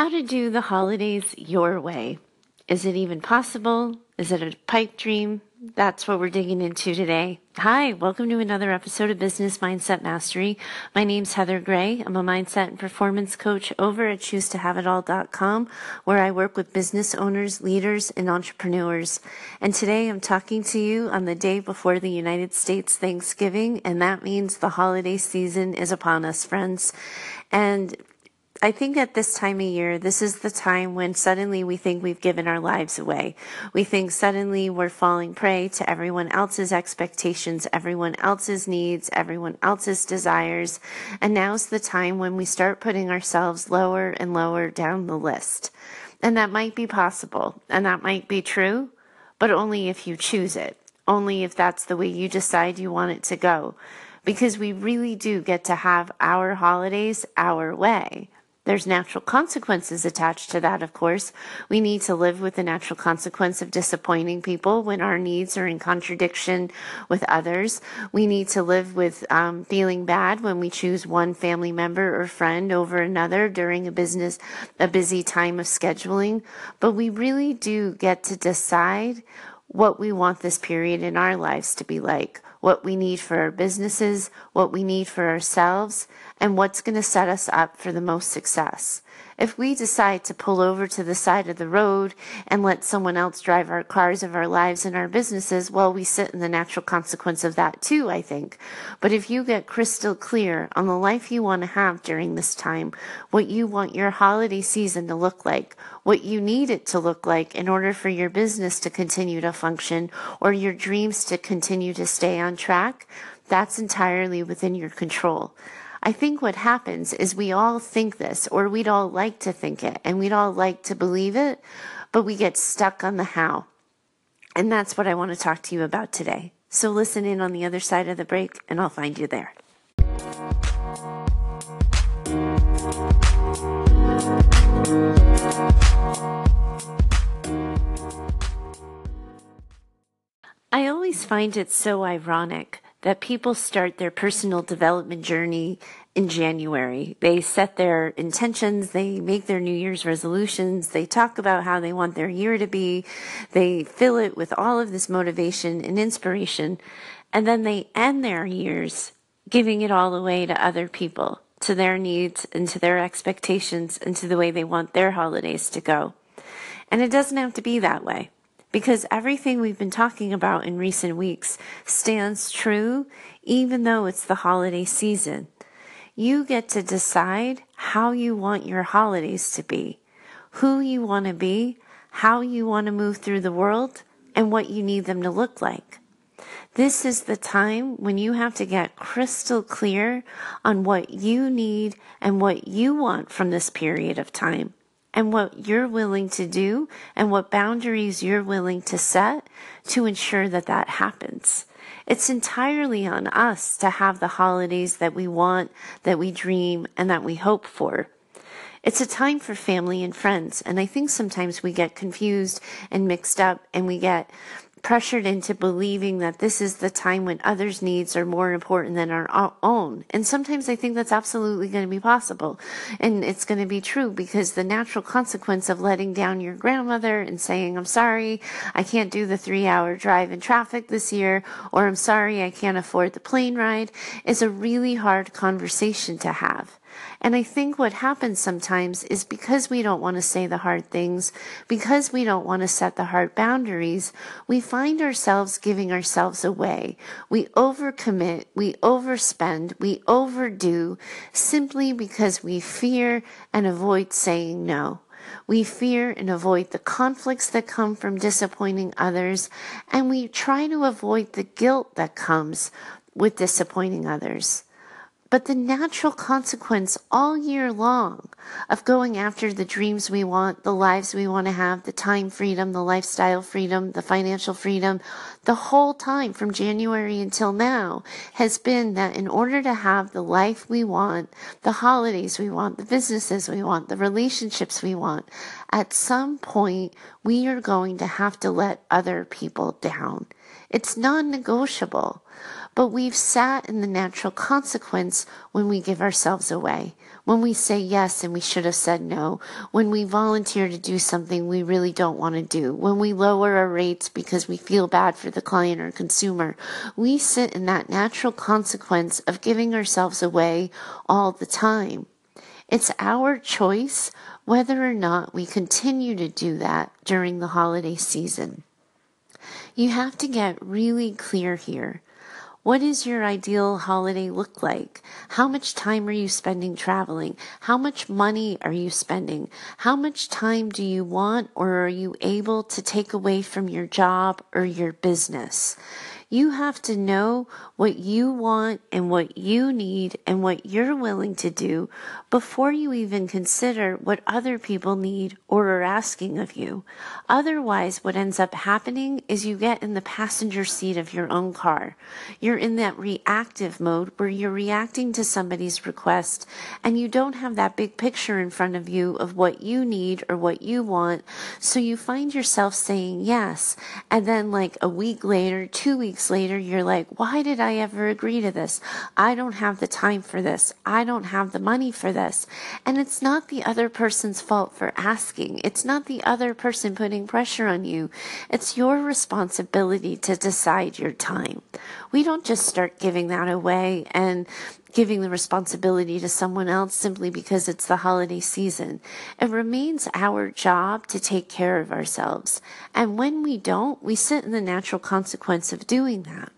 How to do the holidays your way. Is it even possible? Is it a pipe dream? That's what we're digging into today. Hi, welcome to another episode of Business Mindset Mastery. My name's Heather Gray. I'm a mindset and performance coach over at choosetohaveitall.com where I work with business owners, leaders, and entrepreneurs. And today I'm talking to you on the day before the United States Thanksgiving, and that means the holiday season is upon us, friends. And I think at this time of year, this is the time when suddenly we think we've given our lives away. We think suddenly we're falling prey to everyone else's expectations, everyone else's needs, everyone else's desires. And now's the time when we start putting ourselves lower and lower down the list. And that might be possible and that might be true, but only if you choose it, only if that's the way you decide you want it to go. Because we really do get to have our holidays our way. There's natural consequences attached to that, of course. We need to live with the natural consequence of disappointing people when our needs are in contradiction with others. We need to live with um, feeling bad when we choose one family member or friend over another during a business, a busy time of scheduling. But we really do get to decide what we want this period in our lives to be like what we need for our businesses, what we need for ourselves, and what's going to set us up for the most success. If we decide to pull over to the side of the road and let someone else drive our cars of our lives and our businesses, well, we sit in the natural consequence of that too, I think. But if you get crystal clear on the life you want to have during this time, what you want your holiday season to look like, what you need it to look like in order for your business to continue to function or your dreams to continue to stay on track, that's entirely within your control. I think what happens is we all think this, or we'd all like to think it, and we'd all like to believe it, but we get stuck on the how. And that's what I want to talk to you about today. So listen in on the other side of the break, and I'll find you there. I always find it so ironic that people start their personal development journey in January. They set their intentions, they make their New Year's resolutions, they talk about how they want their year to be, they fill it with all of this motivation and inspiration, and then they end their years giving it all away to other people, to their needs and to their expectations and to the way they want their holidays to go. And it doesn't have to be that way because everything we've been talking about in recent weeks stands true even though it's the holiday season. You get to decide how you want your holidays to be, who you want to be, how you want to move through the world, and what you need them to look like. This is the time when you have to get crystal clear on what you need and what you want from this period of time and what you're willing to do and what boundaries you're willing to set to ensure that that happens. It's entirely on us to have the holidays that we want, that we dream, and that we hope for. It's a time for family and friends, and I think sometimes we get confused and mixed up and we get pressured into believing that this is the time when others' needs are more important than our own. And sometimes I think that's absolutely going to be possible. And it's going to be true because the natural consequence of letting down your grandmother and saying, I'm sorry, I can't do the three hour drive in traffic this year, or I'm sorry, I can't afford the plane ride, is a really hard conversation to have. And I think what happens sometimes is because we don't want to say the hard things, because we don't want to set the hard boundaries, we find ourselves giving ourselves away. We overcommit, we overspend, we overdo simply because we fear and avoid saying no. We fear and avoid the conflicts that come from disappointing others, and we try to avoid the guilt that comes with disappointing others. But the natural consequence all year long of going after the dreams we want, the lives we want to have, the time freedom, the lifestyle freedom, the financial freedom, the whole time from January until now has been that in order to have the life we want, the holidays we want, the businesses we want, the relationships we want, at some point we are going to have to let other people down. It's non negotiable. But we've sat in the natural consequence when we give ourselves away, when we say yes and we should have said no, when we volunteer to do something we really don't want to do, when we lower our rates because we feel bad for the client or consumer. We sit in that natural consequence of giving ourselves away all the time. It's our choice whether or not we continue to do that during the holiday season. You have to get really clear here. What does your ideal holiday look like? How much time are you spending traveling? How much money are you spending? How much time do you want or are you able to take away from your job or your business? You have to know what you want and what you need and what you're willing to do before you even consider what other people need or are asking of you. Otherwise, what ends up happening is you get in the passenger seat of your own car. You're in that reactive mode where you're reacting to somebody's request and you don't have that big picture in front of you of what you need or what you want. So you find yourself saying yes. And then like a week later, two weeks later, you're like, why did I ever agree to this? I don't have the time for this. I don't have the money for this. And it's not the other person's fault for asking. It's not the other person putting pressure on you. It's your responsibility to decide your time. We don't just start giving that away and giving the responsibility to someone else simply because it's the holiday season. It remains our job to take care of ourselves. And when we don't, we sit in the natural consequence of doing that.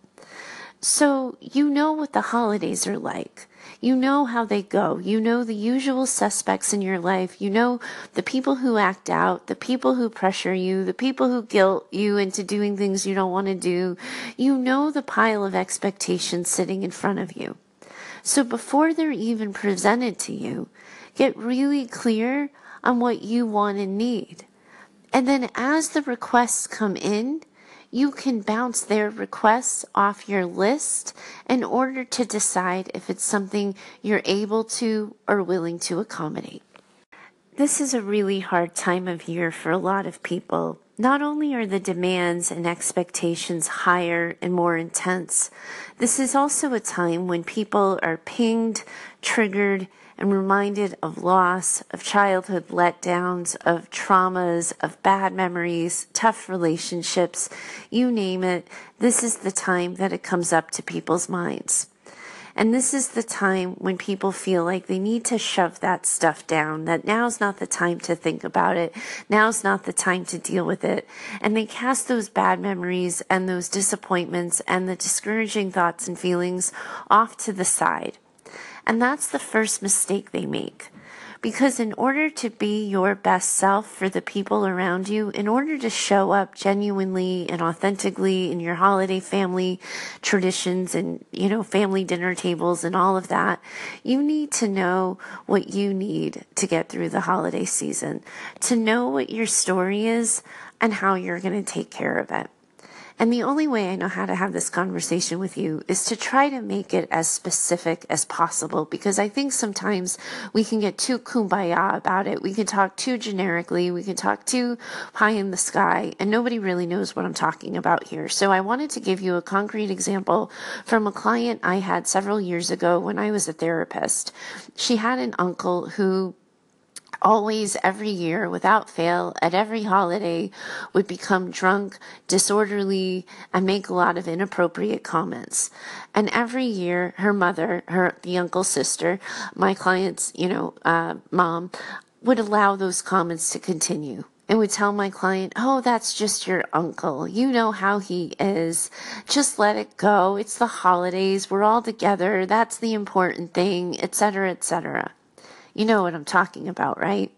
So you know what the holidays are like. You know how they go. You know the usual suspects in your life. You know the people who act out, the people who pressure you, the people who guilt you into doing things you don't want to do. You know the pile of expectations sitting in front of you. So before they're even presented to you, get really clear on what you want and need. And then as the requests come in, you can bounce their requests off your list in order to decide if it's something you're able to or willing to accommodate. This is a really hard time of year for a lot of people. Not only are the demands and expectations higher and more intense, this is also a time when people are pinged, triggered, and reminded of loss, of childhood letdowns, of traumas, of bad memories, tough relationships, you name it. This is the time that it comes up to people's minds. And this is the time when people feel like they need to shove that stuff down, that now's not the time to think about it. Now's not the time to deal with it. And they cast those bad memories and those disappointments and the discouraging thoughts and feelings off to the side. And that's the first mistake they make. Because in order to be your best self for the people around you, in order to show up genuinely and authentically in your holiday family traditions and, you know, family dinner tables and all of that, you need to know what you need to get through the holiday season, to know what your story is and how you're going to take care of it. And the only way I know how to have this conversation with you is to try to make it as specific as possible because I think sometimes we can get too kumbaya about it. We can talk too generically. We can talk too high in the sky and nobody really knows what I'm talking about here. So I wanted to give you a concrete example from a client I had several years ago when I was a therapist. She had an uncle who always every year without fail at every holiday would become drunk, disorderly, and make a lot of inappropriate comments. And every year her mother, her, the uncle's sister, my client's, you know, uh, mom would allow those comments to continue and would tell my client, Oh, that's just your uncle. You know how he is. Just let it go. It's the holidays. We're all together. That's the important thing, etc., etc. You know what I'm talking about, right?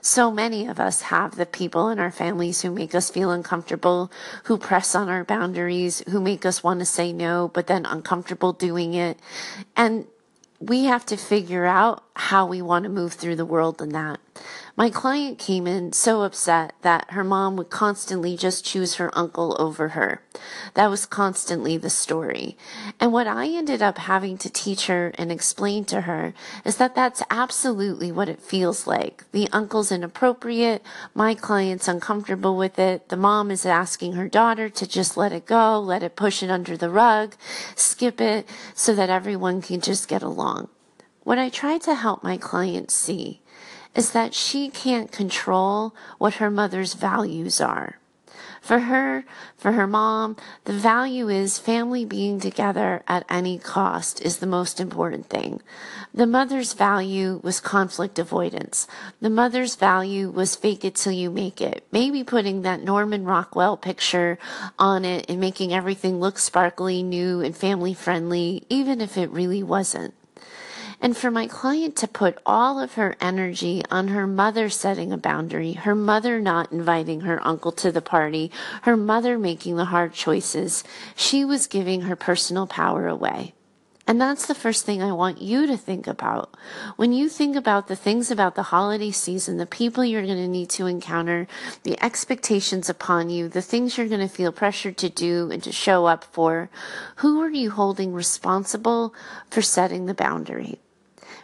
So many of us have the people in our families who make us feel uncomfortable, who press on our boundaries, who make us want to say no, but then uncomfortable doing it. And we have to figure out how we want to move through the world and that. My client came in so upset that her mom would constantly just choose her uncle over her. That was constantly the story. And what I ended up having to teach her and explain to her is that that's absolutely what it feels like. The uncle's inappropriate. My client's uncomfortable with it. The mom is asking her daughter to just let it go, let it push it under the rug, skip it so that everyone can just get along. What I try to help my clients see is that she can't control what her mother's values are. For her, for her mom, the value is family being together at any cost is the most important thing. The mother's value was conflict avoidance. The mother's value was fake it till you make it. Maybe putting that Norman Rockwell picture on it and making everything look sparkly, new, and family friendly, even if it really wasn't. And for my client to put all of her energy on her mother setting a boundary, her mother not inviting her uncle to the party, her mother making the hard choices, she was giving her personal power away. And that's the first thing I want you to think about. When you think about the things about the holiday season, the people you're going to need to encounter, the expectations upon you, the things you're going to feel pressured to do and to show up for, who are you holding responsible for setting the boundary?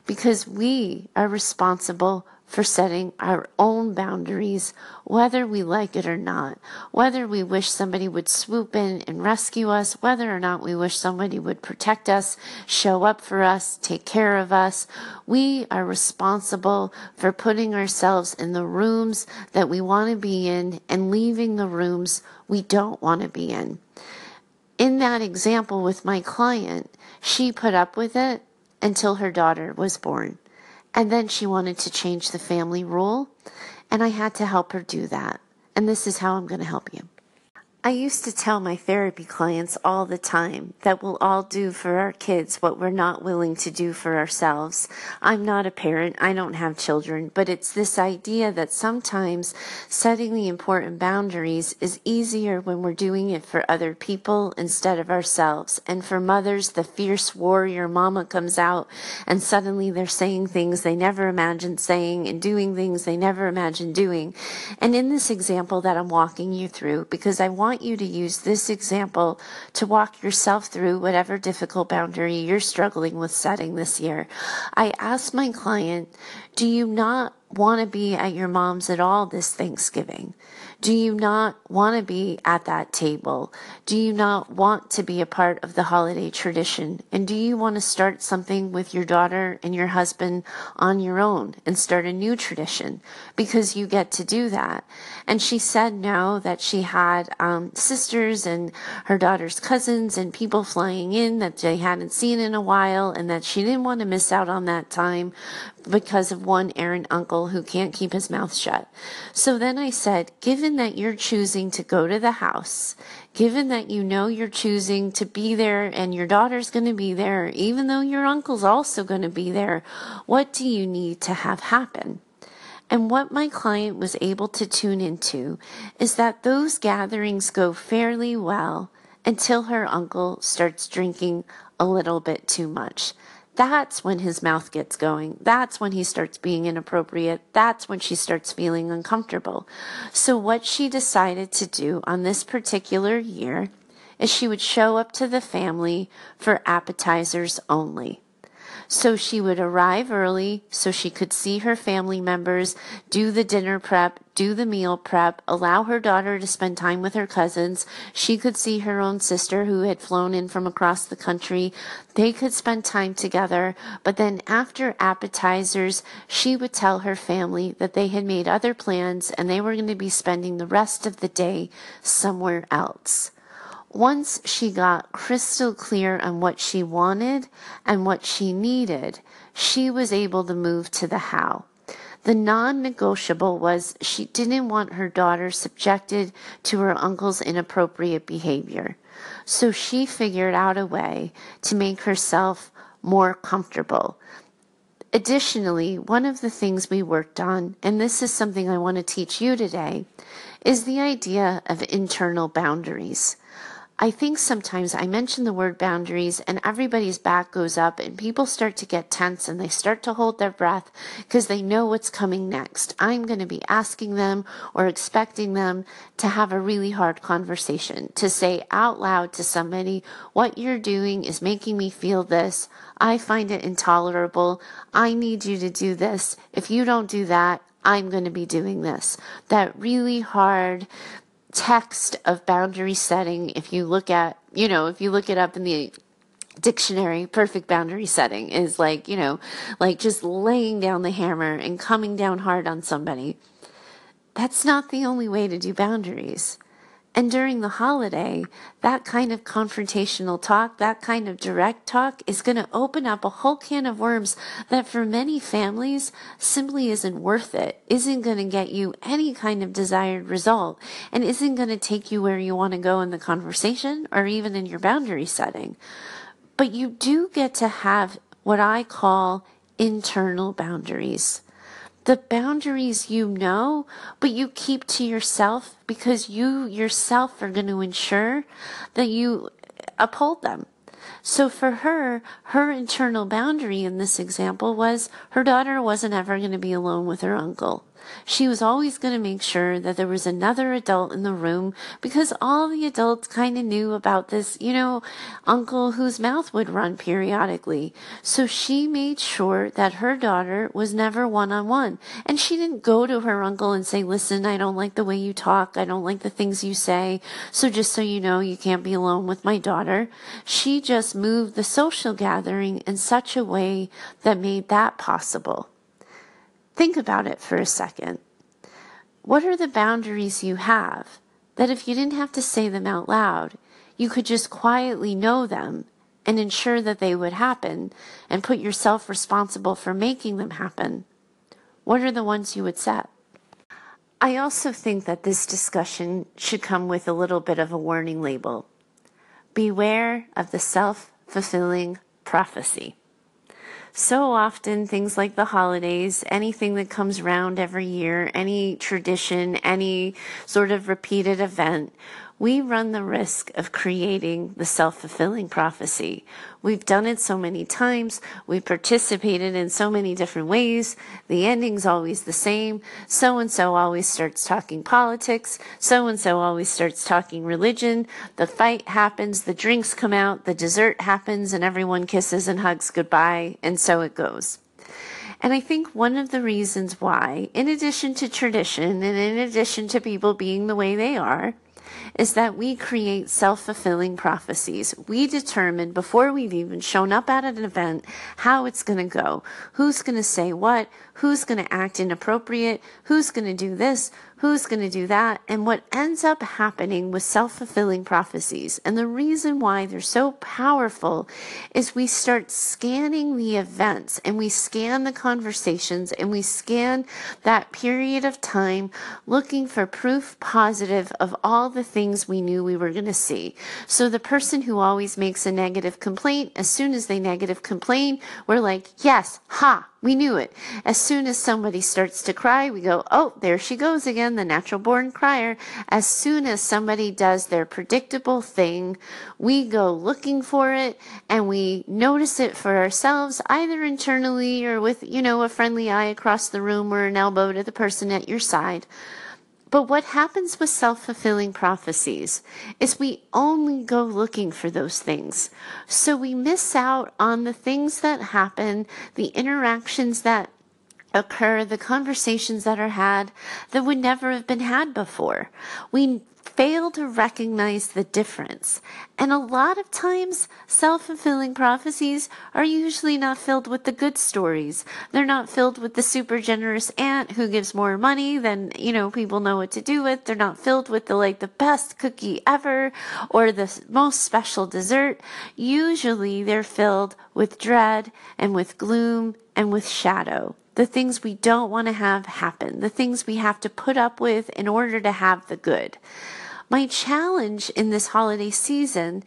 Because we are responsible for setting our own boundaries, whether we like it or not, whether we wish somebody would swoop in and rescue us, whether or not we wish somebody would protect us, show up for us, take care of us. We are responsible for putting ourselves in the rooms that we want to be in and leaving the rooms we don't want to be in. In that example with my client, she put up with it until her daughter was born. And then she wanted to change the family rule, and I had to help her do that. And this is how I'm going to help you. I used to tell my therapy clients all the time that we'll all do for our kids what we're not willing to do for ourselves. I'm not a parent, I don't have children, but it's this idea that sometimes setting the important boundaries is easier when we're doing it for other people instead of ourselves. And for mothers, the fierce warrior mama comes out and suddenly they're saying things they never imagined saying and doing things they never imagined doing. And in this example that I'm walking you through, because I want want you to use this example to walk yourself through whatever difficult boundary you're struggling with setting this year. I asked my client, do you not want to be at your mom's at all this Thanksgiving? Do you not want to be at that table? Do you not want to be a part of the holiday tradition? And do you want to start something with your daughter and your husband on your own and start a new tradition? Because you get to do that. And she said now that she had um, sisters and her daughter's cousins and people flying in that they hadn't seen in a while and that she didn't want to miss out on that time because of one errant uncle who can't keep his mouth shut. So then I said, given that you're choosing to go to the house, given that you know you're choosing to be there and your daughter's going to be there, even though your uncle's also going to be there, what do you need to have happen? And what my client was able to tune into is that those gatherings go fairly well until her uncle starts drinking a little bit too much. That's when his mouth gets going. That's when he starts being inappropriate. That's when she starts feeling uncomfortable. So, what she decided to do on this particular year is she would show up to the family for appetizers only. So she would arrive early so she could see her family members, do the dinner prep, do the meal prep, allow her daughter to spend time with her cousins. She could see her own sister who had flown in from across the country. They could spend time together. But then after appetizers, she would tell her family that they had made other plans and they were going to be spending the rest of the day somewhere else. Once she got crystal clear on what she wanted and what she needed, she was able to move to the how. The non negotiable was she didn't want her daughter subjected to her uncle's inappropriate behavior. So she figured out a way to make herself more comfortable. Additionally, one of the things we worked on, and this is something I want to teach you today, is the idea of internal boundaries. I think sometimes I mention the word boundaries and everybody's back goes up and people start to get tense and they start to hold their breath because they know what's coming next. I'm going to be asking them or expecting them to have a really hard conversation, to say out loud to somebody, what you're doing is making me feel this. I find it intolerable. I need you to do this. If you don't do that, I'm going to be doing this. That really hard text of boundary setting, if you look at, you know, if you look it up in the dictionary, perfect boundary setting is like, you know, like just laying down the hammer and coming down hard on somebody. That's not the only way to do boundaries. And during the holiday, that kind of confrontational talk, that kind of direct talk is going to open up a whole can of worms that for many families simply isn't worth it, isn't going to get you any kind of desired result, and isn't going to take you where you want to go in the conversation or even in your boundary setting. But you do get to have what I call internal boundaries the boundaries you know, but you keep to yourself because you yourself are going to ensure that you uphold them. So for her, her internal boundary in this example was her daughter wasn't ever going to be alone with her uncle. She was always going to make sure that there was another adult in the room because all the adults kind of knew about this, you know, uncle whose mouth would run periodically. So she made sure that her daughter was never one on one. And she didn't go to her uncle and say, listen, I don't like the way you talk. I don't like the things you say. So just so you know, you can't be alone with my daughter. She just moved the social gathering in such a way that made that possible. Think about it for a second. What are the boundaries you have that if you didn't have to say them out loud, you could just quietly know them and ensure that they would happen and put yourself responsible for making them happen? What are the ones you would set? I also think that this discussion should come with a little bit of a warning label. Beware of the self fulfilling prophecy so often things like the holidays, anything that comes around every year, any tradition, any sort of repeated event, we run the risk of creating the self fulfilling prophecy. We've done it so many times. We've participated in so many different ways. The ending's always the same. So and so always starts talking politics. So and so always starts talking religion. The fight happens. The drinks come out. The dessert happens and everyone kisses and hugs goodbye. And so it goes. And I think one of the reasons why, in addition to tradition and in addition to people being the way they are, is that we create self fulfilling prophecies. We determine before we've even shown up at an event how it's going to go, who's going to say what, who's going to act inappropriate, who's going to do this, who's going to do that. And what ends up happening with self fulfilling prophecies, and the reason why they're so powerful, is we start scanning the events and we scan the conversations and we scan that period of time looking for proof positive of all the things we knew we were going to see. So the person who always makes a negative complaint, as soon as they negative complain, we're like, yes, ha, we knew it. As soon as somebody starts to cry, we go, oh, there she goes again, the natural born crier. As soon as somebody does their predictable thing, we go looking for it and we notice it for ourselves, either internally or with, you know, a friendly eye across the room or an elbow to the person at your side. But what happens with self fulfilling prophecies is we only go looking for those things. So we miss out on the things that happen, the interactions that occur, the conversations that are had that would never have been had before. We fail to recognize the difference. And a lot of times, self fulfilling prophecies are usually not filled with the good stories. They're not filled with the super generous aunt who gives more money than, you know, people know what to do with. They're not filled with the like the best cookie ever or the most special dessert. Usually they're filled with dread and with gloom and with shadow the things we don't want to have happen, the things we have to put up with in order to have the good. My challenge in this holiday season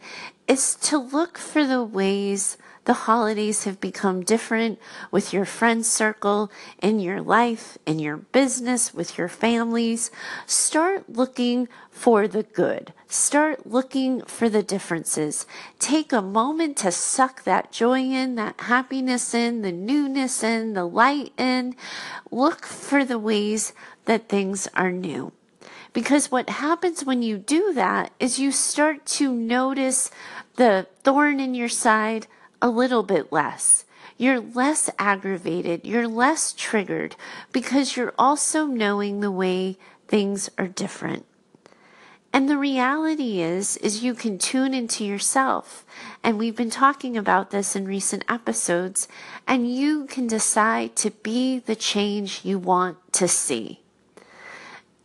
is to look for the ways the holidays have become different with your friend circle, in your life, in your business, with your families. Start looking for the good. Start looking for the differences. Take a moment to suck that joy in, that happiness in, the newness in, the light in. Look for the ways that things are new. Because what happens when you do that is you start to notice the thorn in your side a little bit less. You're less aggravated. You're less triggered because you're also knowing the way things are different. And the reality is, is you can tune into yourself. And we've been talking about this in recent episodes. And you can decide to be the change you want to see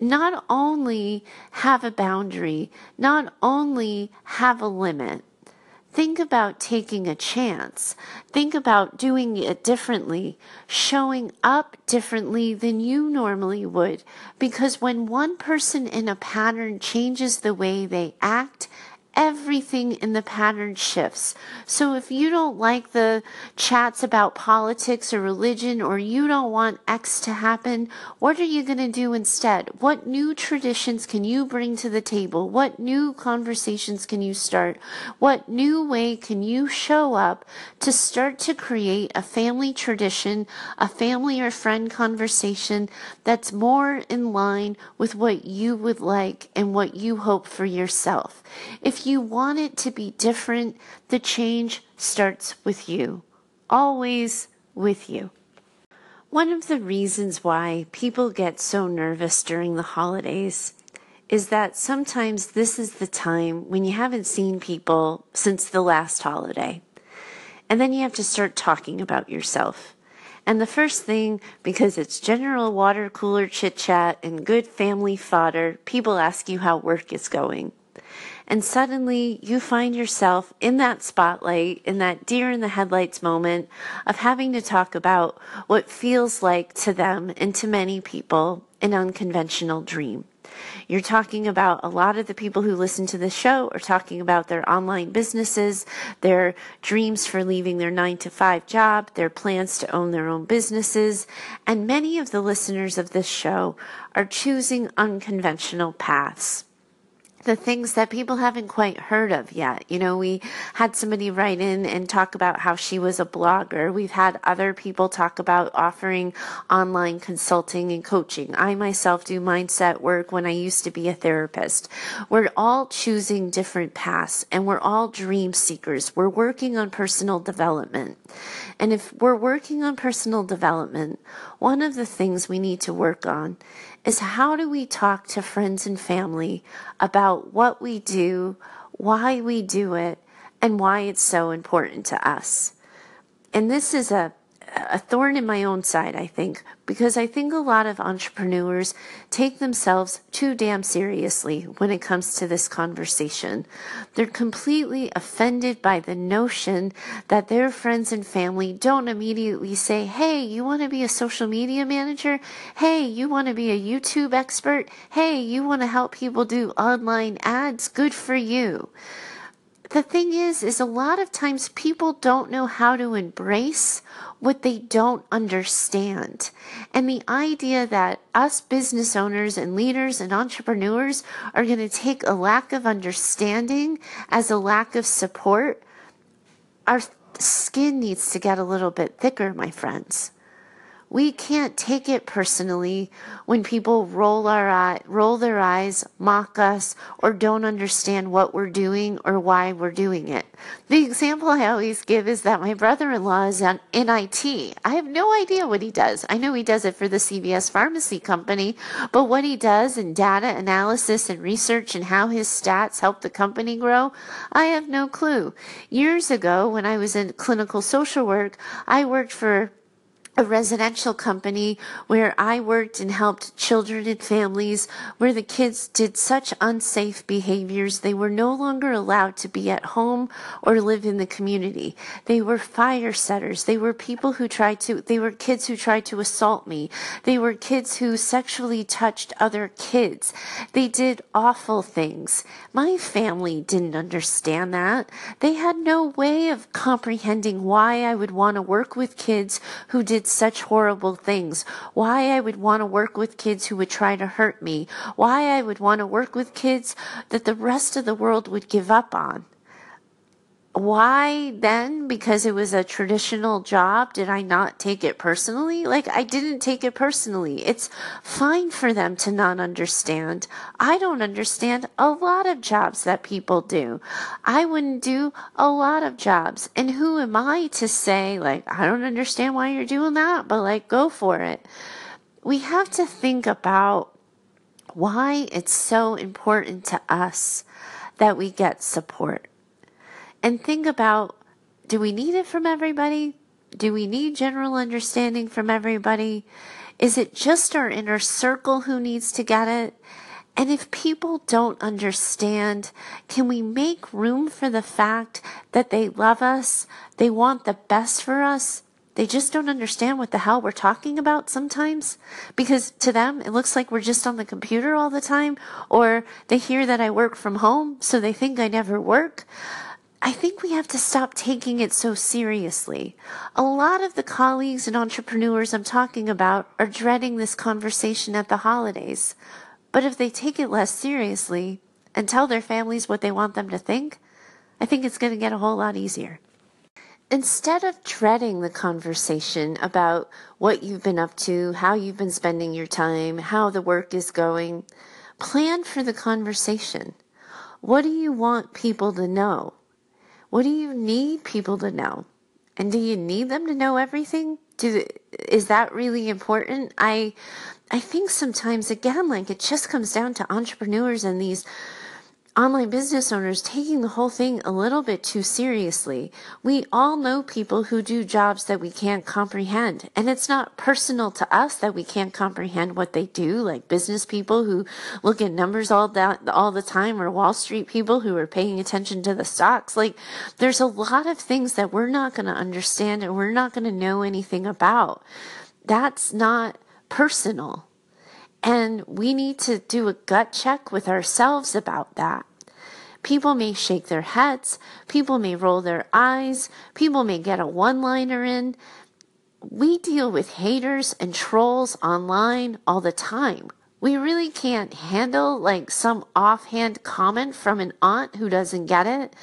not only have a boundary, not only have a limit, Think about taking a chance. Think about doing it differently, showing up differently than you normally would. Because when one person in a pattern changes the way they act everything in the pattern shifts. So if you don't like the chats about politics or religion, or you don't want X to happen, what are you going to do instead? What new traditions can you bring to the table? What new conversations can you start? What new way can you show up to start to create a family tradition, a family or friend conversation that's more in line with what you would like and what you hope for yourself? If you want it to be different, the change starts with you. Always with you. One of the reasons why people get so nervous during the holidays is that sometimes this is the time when you haven't seen people since the last holiday. And then you have to start talking about yourself. And the first thing, because it's general water cooler chit chat and good family fodder, people ask you how work is going. And suddenly you find yourself in that spotlight, in that deer in the headlights moment of having to talk about what feels like to them and to many people an unconventional dream. You're talking about a lot of the people who listen to this show are talking about their online businesses, their dreams for leaving their nine to five job, their plans to own their own businesses. And many of the listeners of this show are choosing unconventional paths the things that people haven't quite heard of yet. You know, we had somebody write in and talk about how she was a blogger. We've had other people talk about offering online consulting and coaching. I myself do mindset work when I used to be a therapist. We're all choosing different paths and we're all dream seekers. We're working on personal development. And if we're working on personal development, one of the things we need to work on is how do we talk to friends and family about what we do, why we do it, and why it's so important to us. And this is a a thorn in my own side, I think, because I think a lot of entrepreneurs take themselves too damn seriously when it comes to this conversation. They're completely offended by the notion that their friends and family don't immediately say, Hey, you want to be a social media manager? Hey, you want to be a YouTube expert? Hey, you want to help people do online ads? Good for you the thing is is a lot of times people don't know how to embrace what they don't understand. And the idea that us business owners and leaders and entrepreneurs are going to take a lack of understanding as a lack of support, our skin needs to get a little bit thicker, my friends. We can't take it personally when people roll our eye, roll their eyes, mock us, or don't understand what we're doing or why we're doing it. The example I always give is that my brother-in-law is in IT. I have no idea what he does. I know he does it for the CVS pharmacy company, but what he does in data analysis and research and how his stats help the company grow, I have no clue. Years ago, when I was in clinical social work, I worked for a residential company where I worked and helped children and families where the kids did such unsafe behaviors. They were no longer allowed to be at home or live in the community. They were fire setters. They were people who tried to, they were kids who tried to assault me. They were kids who sexually touched other kids. They did awful things. My family didn't understand that. They had no way of comprehending why I would want to work with kids who did such horrible things, why I would want to work with kids who would try to hurt me, why I would want to work with kids that the rest of the world would give up on. Why then? Because it was a traditional job, did I not take it personally? Like, I didn't take it personally. It's fine for them to not understand. I don't understand a lot of jobs that people do. I wouldn't do a lot of jobs. And who am I to say, like, I don't understand why you're doing that, but like, go for it. We have to think about why it's so important to us that we get support and think about do we need it from everybody? Do we need general understanding from everybody? Is it just our inner circle who needs to get it? And if people don't understand, can we make room for the fact that they love us? They want the best for us. They just don't understand what the hell we're talking about sometimes because to them it looks like we're just on the computer all the time or they hear that I work from home so they think I never work. I think we have to stop taking it so seriously. A lot of the colleagues and entrepreneurs I'm talking about are dreading this conversation at the holidays. But if they take it less seriously and tell their families what they want them to think, I think it's going to get a whole lot easier. Instead of dreading the conversation about what you've been up to, how you've been spending your time, how the work is going, plan for the conversation. What do you want people to know? What do you need people to know? And do you need them to know everything? Do is that really important? I I think sometimes again like it just comes down to entrepreneurs and these online business owners taking the whole thing a little bit too seriously. We all know people who do jobs that we can't comprehend. And it's not personal to us that we can't comprehend what they do, like business people who look at numbers all that all the time or Wall Street people who are paying attention to the stocks. Like there's a lot of things that we're not going to understand and we're not going to know anything about. That's not personal. And we need to do a gut check with ourselves about that. People may shake their heads, people may roll their eyes, people may get a one liner in. We deal with haters and trolls online all the time. We really can't handle like some offhand comment from an aunt who doesn't get it.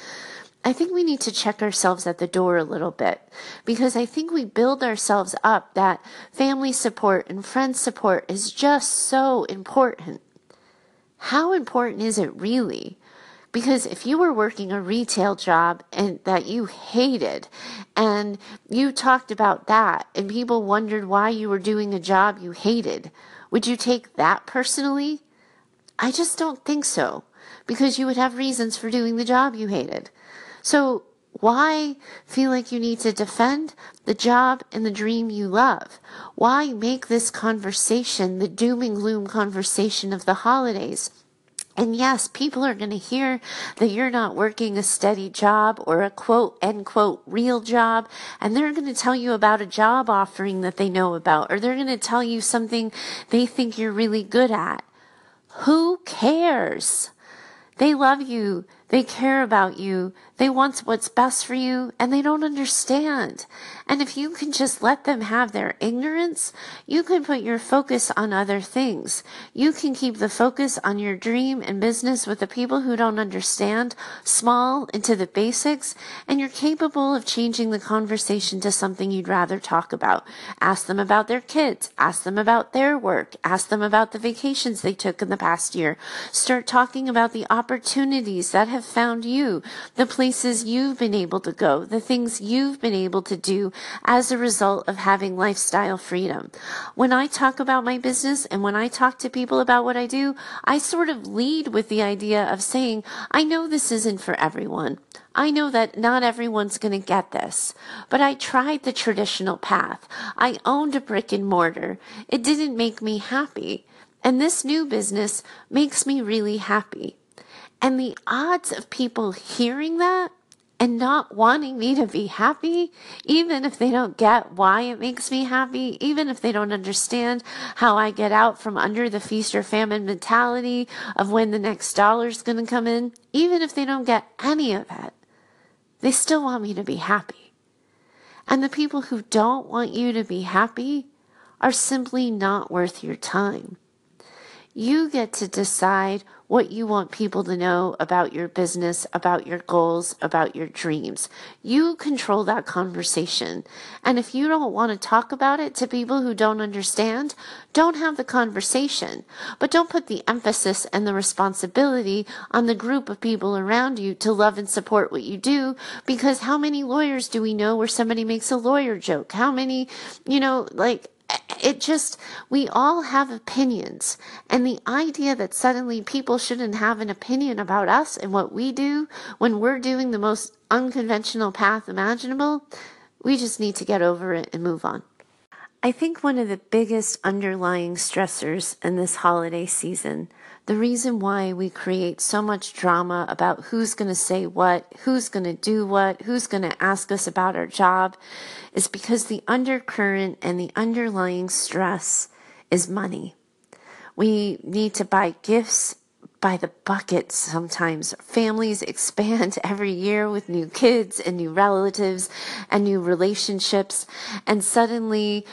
I think we need to check ourselves at the door a little bit because I think we build ourselves up that family support and friend support is just so important. How important is it really? Because if you were working a retail job and that you hated and you talked about that and people wondered why you were doing a job you hated, would you take that personally? I just don't think so because you would have reasons for doing the job you hated. So why feel like you need to defend the job and the dream you love? Why make this conversation the doom and gloom conversation of the holidays? And yes, people are going to hear that you're not working a steady job or a quote, end quote, real job. And they're going to tell you about a job offering that they know about, or they're going to tell you something they think you're really good at. Who cares? They love you. They care about you. They want what's best for you and they don't understand. And if you can just let them have their ignorance, you can put your focus on other things. You can keep the focus on your dream and business with the people who don't understand, small into the basics, and you're capable of changing the conversation to something you'd rather talk about. Ask them about their kids. Ask them about their work. Ask them about the vacations they took in the past year. Start talking about the opportunities that have have found you, the places you've been able to go, the things you've been able to do as a result of having lifestyle freedom. When I talk about my business and when I talk to people about what I do, I sort of lead with the idea of saying, I know this isn't for everyone. I know that not everyone's going to get this, but I tried the traditional path. I owned a brick and mortar. It didn't make me happy. And this new business makes me really happy. And the odds of people hearing that and not wanting me to be happy, even if they don't get why it makes me happy, even if they don't understand how I get out from under the feast or famine mentality of when the next dollar's going to come in, even if they don't get any of it, they still want me to be happy. And the people who don't want you to be happy are simply not worth your time. You get to decide what you want people to know about your business, about your goals, about your dreams. You control that conversation. And if you don't want to talk about it to people who don't understand, don't have the conversation. But don't put the emphasis and the responsibility on the group of people around you to love and support what you do. Because how many lawyers do we know where somebody makes a lawyer joke? How many, you know, like, it just, we all have opinions. And the idea that suddenly people shouldn't have an opinion about us and what we do when we're doing the most unconventional path imaginable, we just need to get over it and move on. I think one of the biggest underlying stressors in this holiday season the reason why we create so much drama about who's going to say what, who's going to do what, who's going to ask us about our job is because the undercurrent and the underlying stress is money. We need to buy gifts by the bucket sometimes. Families expand every year with new kids and new relatives and new relationships. And suddenly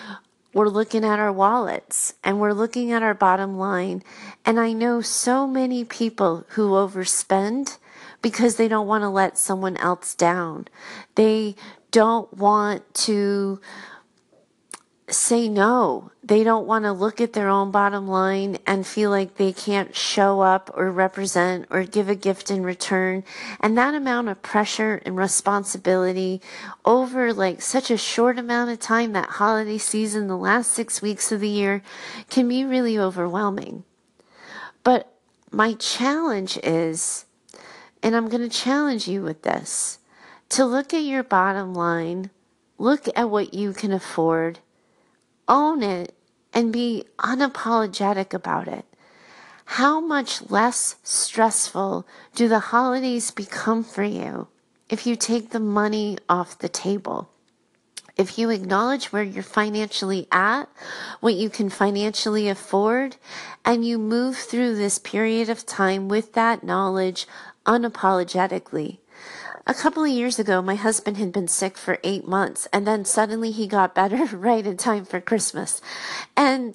we're looking at our wallets and we're looking at our bottom line. And I know so many people who overspend because they don't want to let someone else down. They don't want to say no. They don't want to look at their own bottom line and feel like they can't show up or represent or give a gift in return. And that amount of pressure and responsibility over like such a short amount of time, that holiday season, the last six weeks of the year can be really overwhelming. But my challenge is, and I'm going to challenge you with this, to look at your bottom line, look at what you can afford own it and be unapologetic about it. How much less stressful do the holidays become for you if you take the money off the table? If you acknowledge where you're financially at, what you can financially afford, and you move through this period of time with that knowledge unapologetically, a couple of years ago, my husband had been sick for eight months, and then suddenly he got better right in time for Christmas. And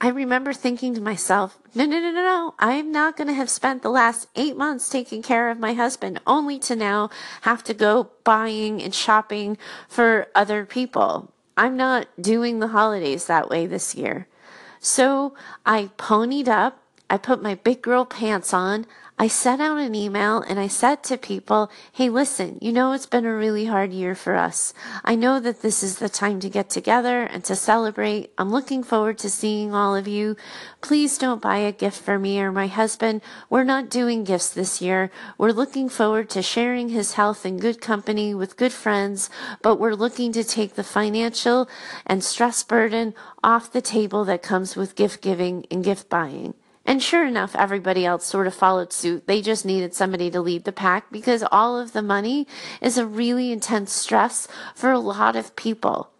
I remember thinking to myself, no, no, no, no, no. I'm not going to have spent the last eight months taking care of my husband only to now have to go buying and shopping for other people. I'm not doing the holidays that way this year. So I ponied up. I put my big girl pants on. I sent out an email and I said to people, Hey, listen, you know, it's been a really hard year for us. I know that this is the time to get together and to celebrate. I'm looking forward to seeing all of you. Please don't buy a gift for me or my husband. We're not doing gifts this year. We're looking forward to sharing his health in good company with good friends, but we're looking to take the financial and stress burden off the table that comes with gift giving and gift buying. And sure enough, everybody else sort of followed suit. They just needed somebody to lead the pack because all of the money is a really intense stress for a lot of people.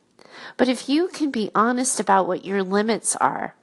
But if you can be honest about what your limits are,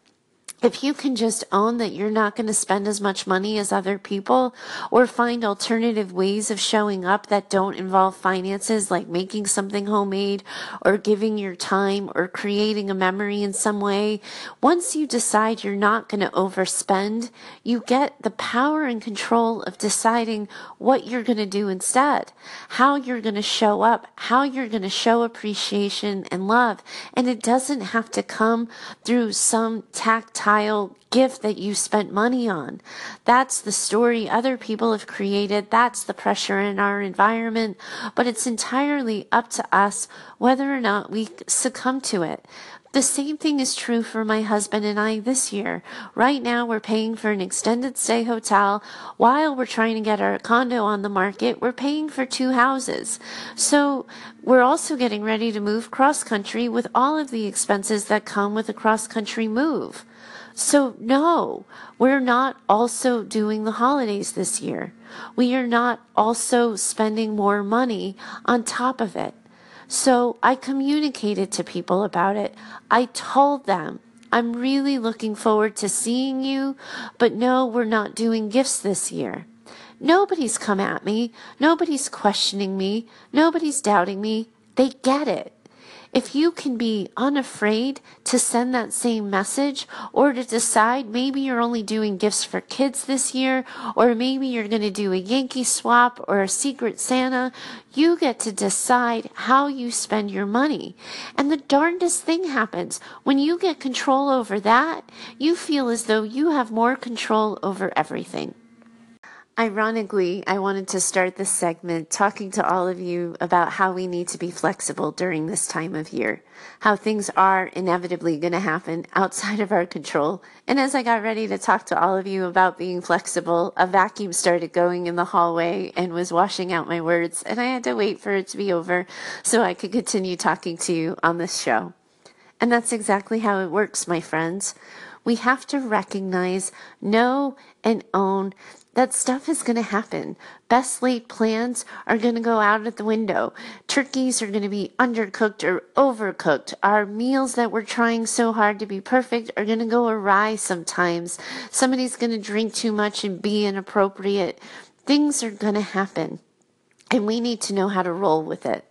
if you can just own that you're not going to spend as much money as other people or find alternative ways of showing up that don't involve finances like making something homemade or giving your time or creating a memory in some way, once you decide you're not going to overspend, you get the power and control of deciding what you're going to do instead, how you're going to show up, how you're going to show appreciation and love. And it doesn't have to come through some tactile tactile gift that you spent money on. That's the story other people have created. That's the pressure in our environment. But it's entirely up to us whether or not we succumb to it. The same thing is true for my husband and I this year. Right now, we're paying for an extended stay hotel while we're trying to get our condo on the market. We're paying for two houses. So we're also getting ready to move cross country with all of the expenses that come with a cross country move. So, no, we're not also doing the holidays this year. We are not also spending more money on top of it. So I communicated to people about it. I told them, I'm really looking forward to seeing you, but no, we're not doing gifts this year. Nobody's come at me. Nobody's questioning me. Nobody's doubting me. They get it. If you can be unafraid to send that same message or to decide maybe you're only doing gifts for kids this year, or maybe you're going to do a Yankee swap or a secret Santa, you get to decide how you spend your money. And the darndest thing happens when you get control over that, you feel as though you have more control over everything. Ironically, I wanted to start this segment talking to all of you about how we need to be flexible during this time of year, how things are inevitably going to happen outside of our control. And as I got ready to talk to all of you about being flexible, a vacuum started going in the hallway and was washing out my words, and I had to wait for it to be over so I could continue talking to you on this show. And that's exactly how it works, my friends. We have to recognize, know, and own that stuff is going to happen. Best laid plans are going to go out at the window. Turkeys are going to be undercooked or overcooked. Our meals that we're trying so hard to be perfect are going to go awry sometimes. Somebody's going to drink too much and be inappropriate. Things are going to happen. And we need to know how to roll with it.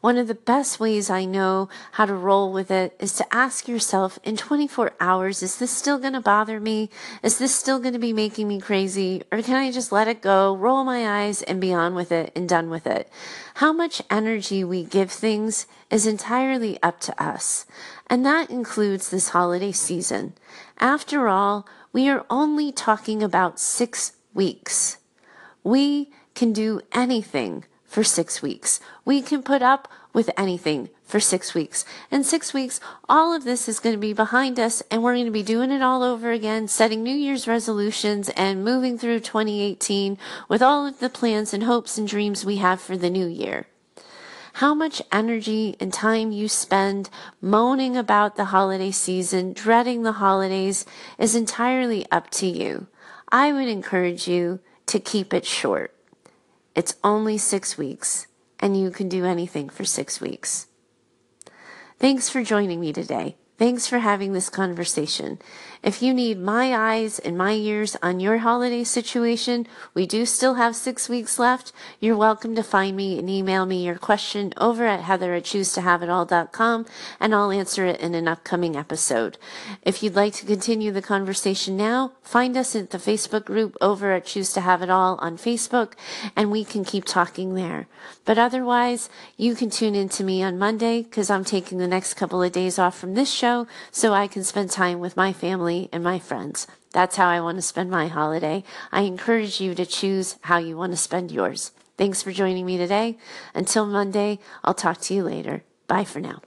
One of the best ways I know how to roll with it is to ask yourself in 24 hours, is this still going to bother me? Is this still going to be making me crazy? Or can I just let it go, roll my eyes, and be on with it and done with it? How much energy we give things is entirely up to us. And that includes this holiday season. After all, we are only talking about six weeks. We can do anything for six weeks. We can put up with anything for six weeks. In six weeks, all of this is going to be behind us and we're going to be doing it all over again, setting New Year's resolutions and moving through 2018 with all of the plans and hopes and dreams we have for the new year. How much energy and time you spend moaning about the holiday season, dreading the holidays, is entirely up to you. I would encourage you to keep it short. It's only six weeks, and you can do anything for six weeks. Thanks for joining me today. Thanks for having this conversation. If you need my eyes and my ears on your holiday situation, we do still have six weeks left. You're welcome to find me and email me your question over at heather at choosetohaveitall.com and I'll answer it in an upcoming episode. If you'd like to continue the conversation now, find us at the Facebook group over at Choose to Have It All on Facebook and we can keep talking there. But otherwise, you can tune in to me on Monday because I'm taking the next couple of days off from this show so I can spend time with my family and my friends. That's how I want to spend my holiday. I encourage you to choose how you want to spend yours. Thanks for joining me today. Until Monday, I'll talk to you later. Bye for now.